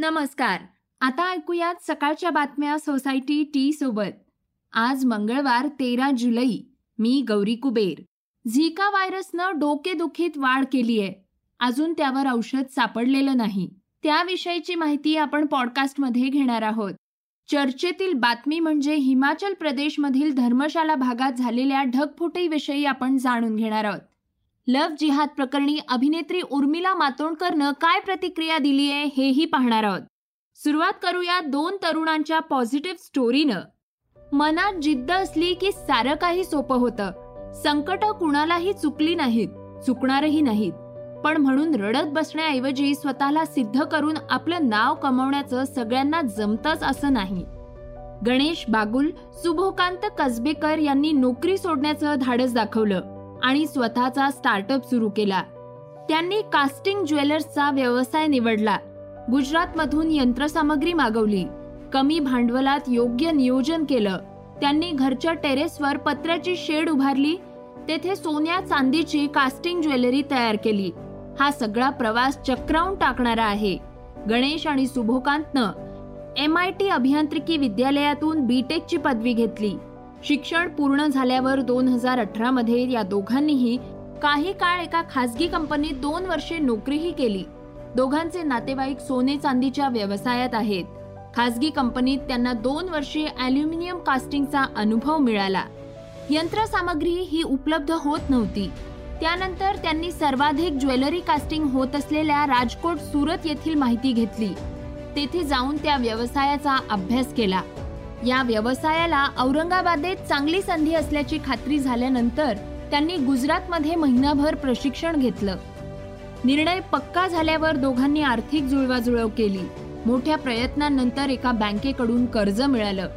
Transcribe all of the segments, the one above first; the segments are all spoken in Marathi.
नमस्कार. आता ऐकूयात सकाळच्या बातम्या सोसायटी टी सोबत. आज मंगळवार तेरा जुलै. मी गौरी कुबेर. झिका व्हायरसनं डोकेदुखीत वाढ केली आहे अजून त्यावर औषध सापडलेलं नाही. त्याविषयीची माहिती आपण पॉडकास्टमध्ये घेणार आहोत. चर्चेतील बातमी म्हणजे हिमाचल प्रदेशमधील धर्मशाला भागात झालेल्या ढगफुटीविषयी आपण जाणून घेणार आहोत. लव्ह जिहाद प्रकरणी अभिनेत्री उर्मिला मातोंडकरनं काय प्रतिक्रिया दिली आहे हेही पाहणार आहोत. सुरुवात करूया दोन तरुणांच्या पॉझिटिव्ह स्टोरीनं. मनात जिद्द असली की सारं काही सोपं होतं. संकट कुणालाही चुकली नाहीत चुकणारही नाहीत. पण म्हणून रडत बसण्याऐवजी स्वतःला सिद्ध करून आपलं नाव कमवण्याचं सगळ्यांना जमतच असं नाही. गणेश बागुल सुभोकांत कसबेकर यांनी नोकरी सोडण्याचं धाडस दाखवलं. आणि स्वतःचा स्टार्टअप सुरू केला. त्यांनी कास्टिंग ज्वेलर्सचा व्यवसाय निवडला. गुजरातमधून यंत्रसामग्री मागवली. कमी भांडवलात योग्य नियोजन केलं. त्यांनी घरच्या टेरेसवर पत्र्याची शेड उभारली. तेथे सोन्या चांदीची कास्टिंग ज्वेलरी तयार केली. हा सगळा प्रवास चक्रावून टाकणारा आहे. गणेश आणि सुभोकांतनं एम आय टी अभियांत्रिकी विद्यालयातून बीटेकची पदवी घेतली. शिक्षण पूर्ण झाल्यावर दोन हजार अठरामध्ये या दोघांनीही काही काळ एका खासगी कंपनीत दोन वर्षे नोकरीही केली. दोघांचे नातेवाईक सोने चांदीच्या व्यवसायात आहेत. खासगी कंपनीत त्यांना दोन वर्षे अल्युमिनियम कास्टिंगचा अनुभव मिळाला. यंत्रसामग्री ही उपलब्ध होत नव्हती. त्यानंतर त्यांनी सर्वाधिक ज्वेलरी कास्टिंग होत असलेल्या राजकोट सुरत येथील माहिती घेतली. तेथे जाऊन त्या व्यवसायाचा अभ्यास केला. या व्यवसायाला औरंगाबादेत चांगली संधी असल्याची खात्री झाल्यानंतर त्यांनी गुजरातमध्ये महिनाभर प्रशिक्षण घेतलं. निर्णय पक्का झाल्यावर दोघांनी आर्थिक जुळवाजुळव केली. मोठ्या प्रयत्नांनंतर एका बँकेकडून कर्ज मिळालं.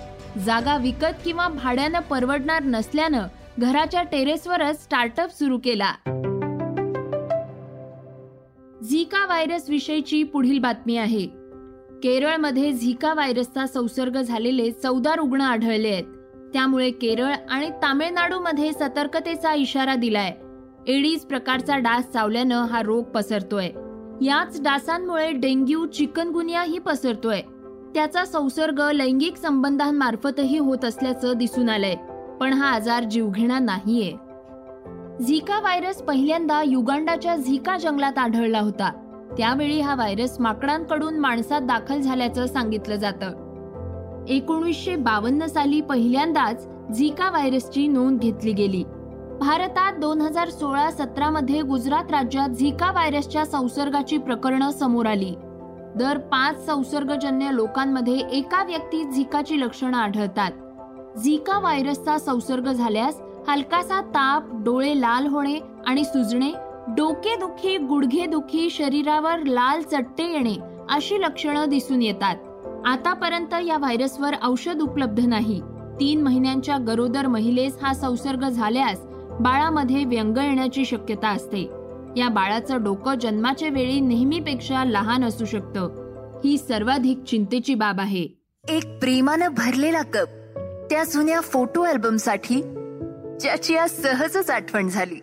जागा विकत किंवा भाड्यानं परवडणार नसल्यानं घराच्या टेरेसवरच स्टार्टअप सुरू केला. झिका व्हायरस विषयीची पुढील बातमी आहे. केरळमध्ये झिका व्हायरसचा संसर्ग झालेले चौदा रुग्ण आढळले आहेत. त्यामुळे केरळ आणि तामिळनाडूमध्ये सतर्कतेचा इशारा दिलाय. एडीज प्रकारचा डास चावल्यानं हा रोग पसरतोय. याच डासांमुळे डेंग्यू चिकनगुनियाही पसरतोय. त्याचा संसर्ग लैंगिक संबंधांमार्फतही होत असल्याचं दिसून आलंय पण हा आजार जीवघेणा नाहीये. झिका व्हायरस पहिल्यांदा युगांडाच्या झिका जंगलात आढळला होता. त्यावेळी हा व्हायरस माकडांकडून माणसात दाखल झाल्याचं सांगितलं जातं. एकोणीसशे बावन्न साली पहिल्यांदाच झिका व्हायरसची नोंद घेतली गेली. भारतात दोन हजार सोळा सतरा मध्ये गुजरात राज्यात झिका व्हायरसच्या संसर्गाची प्रकरणं समोर आली. दर पाच संसर्गजन्य लोकांमध्ये एका व्यक्तीत झिकाची लक्षणं आढळतात. झिका व्हायरसचा संसर्ग झाल्यास हलकासा ताप डोळे लाल होणे आणि सुजणे डोकेदुखी गुडघेदुखी शरीरावर लाल चट्टे येणे अशी लक्षणं दिसून येतात. आतापर्यंत या व्हायरसवर औषध उपलब्ध नाही. तीन महिन्यांच्या गरोदर महिलेस हा संसर्ग झाल्यास बाळामध्ये व्यंग येण्याची शक्यता असते. या बाळाचं डोकं जन्माच्या वेळी नेहमीपेक्षा लहान असू शकतं. ही सर्वाधिक चिंतेची बाब आहे. एक प्रेमानं भरलेला कप त्या जुन्या फोटो अल्बमसाठी ज्याची आज सहजच आठवण झाली.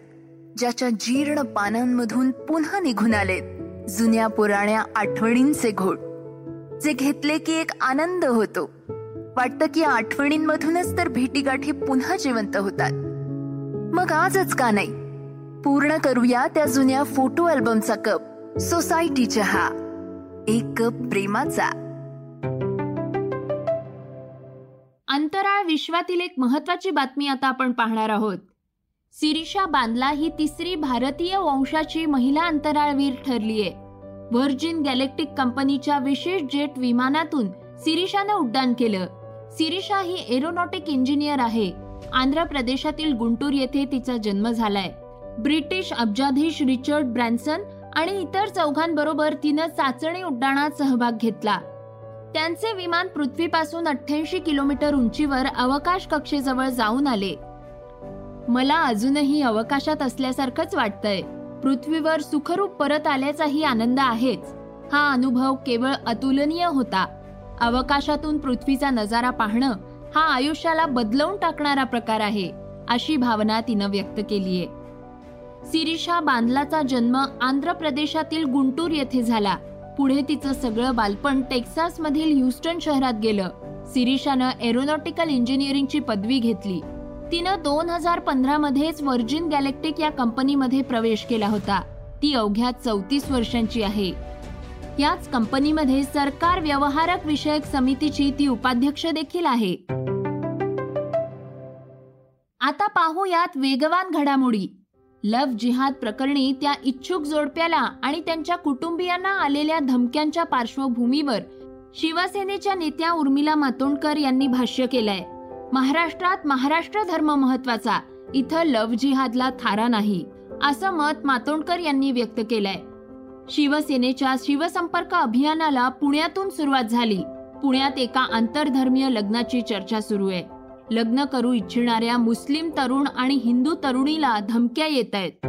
ज्याच्या जीर्ण पानांमधून पुन्हा निघून आलेत जुन्या पुराण्या आठवणींचे घोट जे घेतले की एक आनंद होतो. वाटतं की आठवणींमधूनच तर भेटीगाठी पुन्हा जिवंत होतात. मग आजच का नाही? पूर्ण करूया त्या जुन्या फोटो अल्बमचा कप. सोसायटी चहा एक कप प्रेमाचा. अंतराळ विश्वातील एक महत्वाची बातमी आता आपण पाहणार आहोत. सिरिशा बांदला ही तिसरी भारतीय वंशाची महिला अंतराळवीर ठरलीये व्हर्जिन गॅलेक्टिक कंपनीच्या विशेष जेट विमानातून सिरिशानं उड्डाण केलं. सिरिशा ही एरोनॉटिक इंजिनियर आहे. आंध्र प्रदेशातील गुंटूर येथे तिचा जन्म झालाय. ब्रिटिश अब्जाधीश रिचर्ड ब्रॅन्सन आणि इतर चौघांबरोबर तिनं चाचणी उड्डाणात सहभाग घेतला. त्यांचे विमान पृथ्वीपासून अठ्ठ्याऐंशी किलोमीटर उंचीवर अवकाश कक्षेजवळ जाऊन आले. मला अजूनही अवकाशात असल्यासारखंच वाटतंय. पृथ्वीवर सुखरूप परत आल्याचाही आनंद आहेच. हा अनुभव केवळ अतुलनीय होता. अवकाशातून पृथ्वीचा नजारा पाहणं हा आयुष्याला बदलवून टाकणारा प्रकार आहे अशी भावना तिनं व्यक्त केलीये. सिरिषा बांदलाचा जन्म आंध्र प्रदेशातील गुंटूर येथे झाला. पुढे तिचं सगळं बालपण टेक्सासमधील ह्युस्टन शहरात गेलं. सिरिशानं एरोनॉटिकल इंजिनिअरिंगची पदवी घेतली. तिनं दोन हजार पंधरामध्येच व्हर्जिन गॅलेक्टिक या कंपनीमध्ये प्रवेश केला होता. ती अवघ्या चौतीस वर्षांची आहे. याच कंपनीमध्ये सरकार व्यवहारक विषयक समितीची ती उपाध्यक्ष देखील आहे. आता पाहूयात वेगवान घडामोडी. लव जिहाद प्रकरणी त्या इच्छुक जोडप्याला आणि त्यांच्या कुटुंबियांना आलेल्या धमक्यांच्या पार्श्वभूमीवर शिवसेनेच्या नेत्या उर्मिला मातोंडकर यांनी भाष्य केलंय. महाराष्ट्रात महाराष्ट्र धर्म महत्त्वाचा. इथं लव जिहादला थारा नाही असं मत मातोंडकर यांनी व्यक्त केलंय. शिवसेनेच्या शिवसंपर्क अभियानाला पुण्यातून सुरुवात झाली. पुण्यात एका आंतरधर्मीय लग्नाची चर्चा सुरू आहे. लग्न करू इच्छिणाऱ्या मुस्लिम तरुण आणि हिंदू तरुणीला धमक्या येत आहेत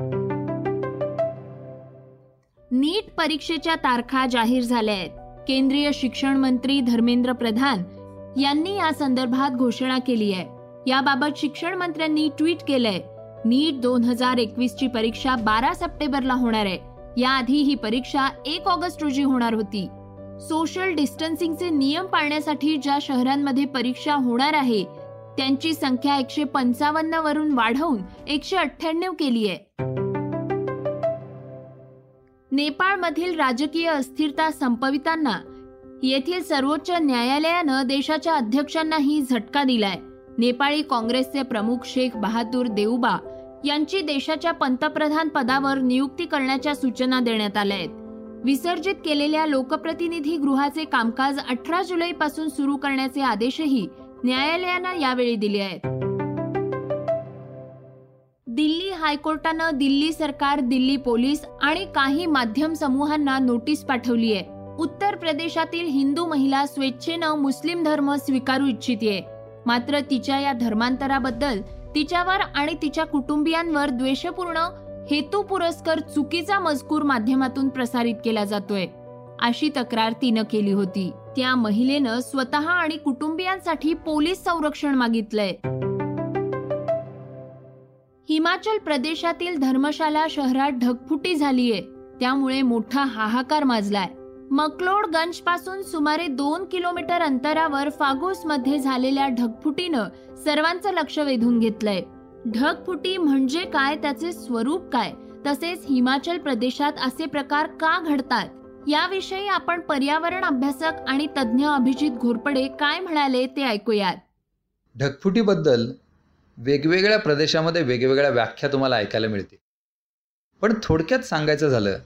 नीट परीक्षेच्या तारखा जाहीर झाल्या आहेत केंद्रीय शिक्षण मंत्री धर्मेंद्र प्रधान यांनी या संदर्भात घोषणा केली आहे. याबाबत शिक्षण मंत्र्यांनी ट्विट केलंय. नीट दोन हजार एकवीस ची परीक्षा बारा सप्टेंबरला होणार आहे. याआधी ही परीक्षा एक ऑगस्ट रोजी होणार होती. सोशल डिस्टन्सिंगचे नियम पाळण्यासाठी ज्या शहरांमध्ये परीक्षा होणार आहे त्यांची संख्या एकशे पंचावन्न वरून वाढवून एकशे अठ्ठ्याण्णव केली आहे. नेपाळमधील राजकीय अस्थिरता संपविताना येथील सर्वोच्च न्यायालयानं देशाच्या अध्यक्षांनाही झटका दिलाय. नेपाळी काँग्रेसचे प्रमुख शेख बहादूर देऊबा यांची देशाच्या पंतप्रधान पदावर नियुक्ती करण्याच्या सूचना देण्यात आल्या आहेत. विसर्जित केलेल्या लोकप्रतिनिधी गृहाचे कामकाज अठरा जुलै पासून सुरू करण्याचे आदेशही न्यायालयानं यावेळी दिले आहेत. दिल्ली हायकोर्टानं दिल्ली सरकार दिल्ली पोलीस आणि काही माध्यम समूहांना नोटीस पाठवली आहे उत्तर प्रदेशातील हिंदू महिला स्वेच्छेनं मुस्लिम धर्म स्वीकारू इच्छिते मात्र तिच्या या धर्मांतराबद्दल तिच्यावर आणि तिच्या कुटुंबियांवर द्वेषपूर्ण हेतू पुरस्कर चुकीचा मजकूर माध्यमातून प्रसारित केला जातोय. अशी तक्रार तिनं केली होती. त्या महिलेनं स्वतः आणि कुटुंबियांसाठी पोलीस संरक्षण मागितलंय. हिमाचल प्रदेशातील धर्मशाला शहरात ढगफुटी झालीये. त्यामुळे मोठा हाहाकार माजलाय. मकलोडगंजपासून सुमारे दोन किलोमीटर अंतरावर फागोस मध्ये झालेल्या ढगफुटीनं सर्वांचं लक्ष वेधून घेतलंय. ढगफुटी म्हणजे काय त्याचे स्वरूप काय? तसेच हिमाचल प्रदेशात असे प्रकार का घडतात? याविषयी आपण पर्यावरण अभ्यासक आणि तज्ज्ञ अभिजित घोरपडे काय म्हणाले ते ऐकूयात. ढगफुटीबद्दल वेगवेगळ्या प्रदेशामध्ये वेगवेगळ्या व्याख्या तुम्हाला ऐकायला मिळते पण थोडक्यात सांगायचं झालं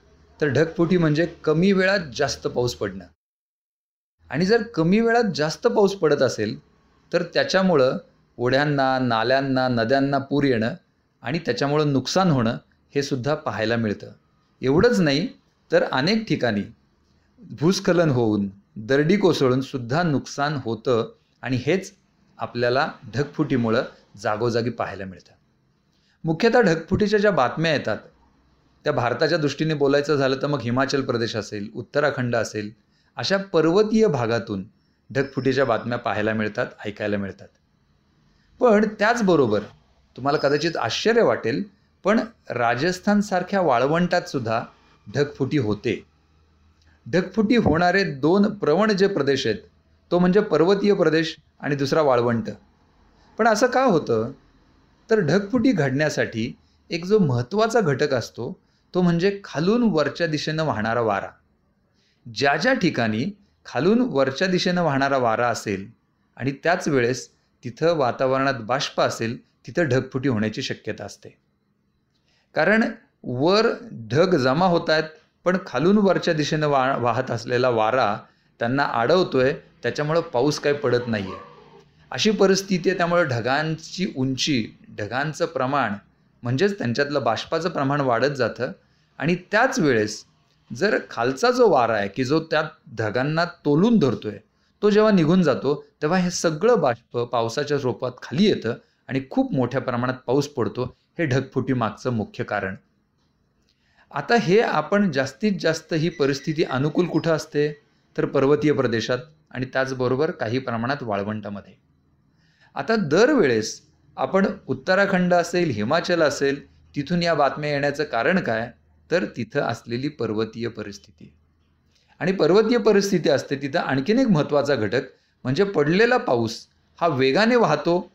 तर ढगफुटी म्हणजे कमी वेळात जास्त पाऊस पडणं. आणि जर कमी वेळात जास्त पाऊस पडत असेल तर त्याच्यामुळं ओढ्यांना नाल्यांना नद्यांना पूर येणं आणि त्याच्यामुळं नुकसान होणं हे सुद्धा पाहायला मिळतं. एवढंच नाही तर अनेक ठिकाणी भूस्खलन होऊन दरडी कोसळून सुद्धा नुकसान होतं आणि हेच आपल्याला ढगफुटीमुळं जागोजागी पाहायला मिळतं. मुख्यतः ढगफुटीच्या ज्या बातम्या येतात त्या भारताच्या दृष्टीने बोलायचं झालं तर मग हिमाचल प्रदेश असेल उत्तराखंड असेल अशा पर्वतीय भागातून ढगफुटीच्या बातम्या पाहायला मिळतात ऐकायला मिळतात. पण त्याचबरोबर तुम्हाला कदाचित आश्चर्य वाटेल पण राजस्थानसारख्या वाळवंटात सुद्धा ढगफुटी होते. ढगफुटी होणारे दोन प्रवण जे प्रदेश आहेत तो म्हणजे पर्वतीय प्रदेश आणि दुसरा वाळवंट. पण असं का होतं? तर ढगफुटी घडण्यासाठी एक जो महत्त्वाचा घटक असतो तो म्हणजे खालून वरच्या दिशेनं वाहणारा वारा. ज्या ज्या ठिकाणी खालून वरच्या दिशेनं वाहणारा वारा असेल आणि त्याच वेळेस तिथं वातावरणात बाष्प असेल तिथं ढगफुटी होण्याची शक्यता असते. कारण वर ढग जमा होत आहेत पण खालून वरच्या दिशेनं वा वाहत असलेला वारा त्यांना अडवतोय त्याच्यामुळं पाऊस काही पडत नाही आहे अशी परिस्थिती आहे त्यामुळे ढगांची उंची ढगांचं प्रमाण म्हणजेच त्यांच्यातलं बाष्पाचं प्रमाण वाढत जातं आणि त्याच वेळेस जर खालचा जो वारा आहे की जो त्या ढगांना तोलून धरतोय तो जेव्हा निघून जातो तेव्हा हे सगळं बाष्प पावसाच्या रूपात खाली येतं आणि खूप मोठ्या प्रमाणात पाऊस पडतो. हे ढगफुटी मागचं मुख्य कारण. आता हे आपण जास्तीत जास्त ही परिस्थिती अनुकूल कुठं असते? तर पर्वतीय प्रदेशात आणि त्याचबरोबर काही प्रमाणात वाळवंटामध्ये. आता दरवेळेस आपण उत्तराखंड असेल हिमाचल असेल तिथून या बातम्या येण्याचं कारण काय? तर तिथं असलेली पर्वतीय परिस्थिती. आणि पर्वतीय परिस्थिती असते तिथं आणखीन एक महत्त्वाचा घटक म्हणजे पडलेला पाऊस हा वेगाने वाहतो.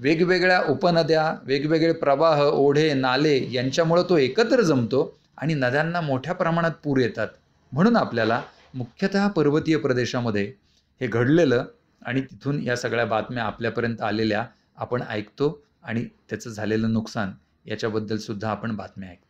वेगवेगळ्या उपनद्या वेगवेगळे प्रवाह ओढे नाले यांच्यामुळं तो एकत्र जमतो आणि नद्यांना मोठ्या प्रमाणात पूर येतात. म्हणून आपल्याला मुख्यतः पर्वतीय प्रदेशामध्ये हे घडलेलं आणि तिथून या सगळ्या बातम्या आपल्यापर्यंत आलेल्या आपण ऐकतो आणि त्याचं झालेलं नुकसान याच्याबद्दलसुद्धा आपण बातम्या ऐकतो.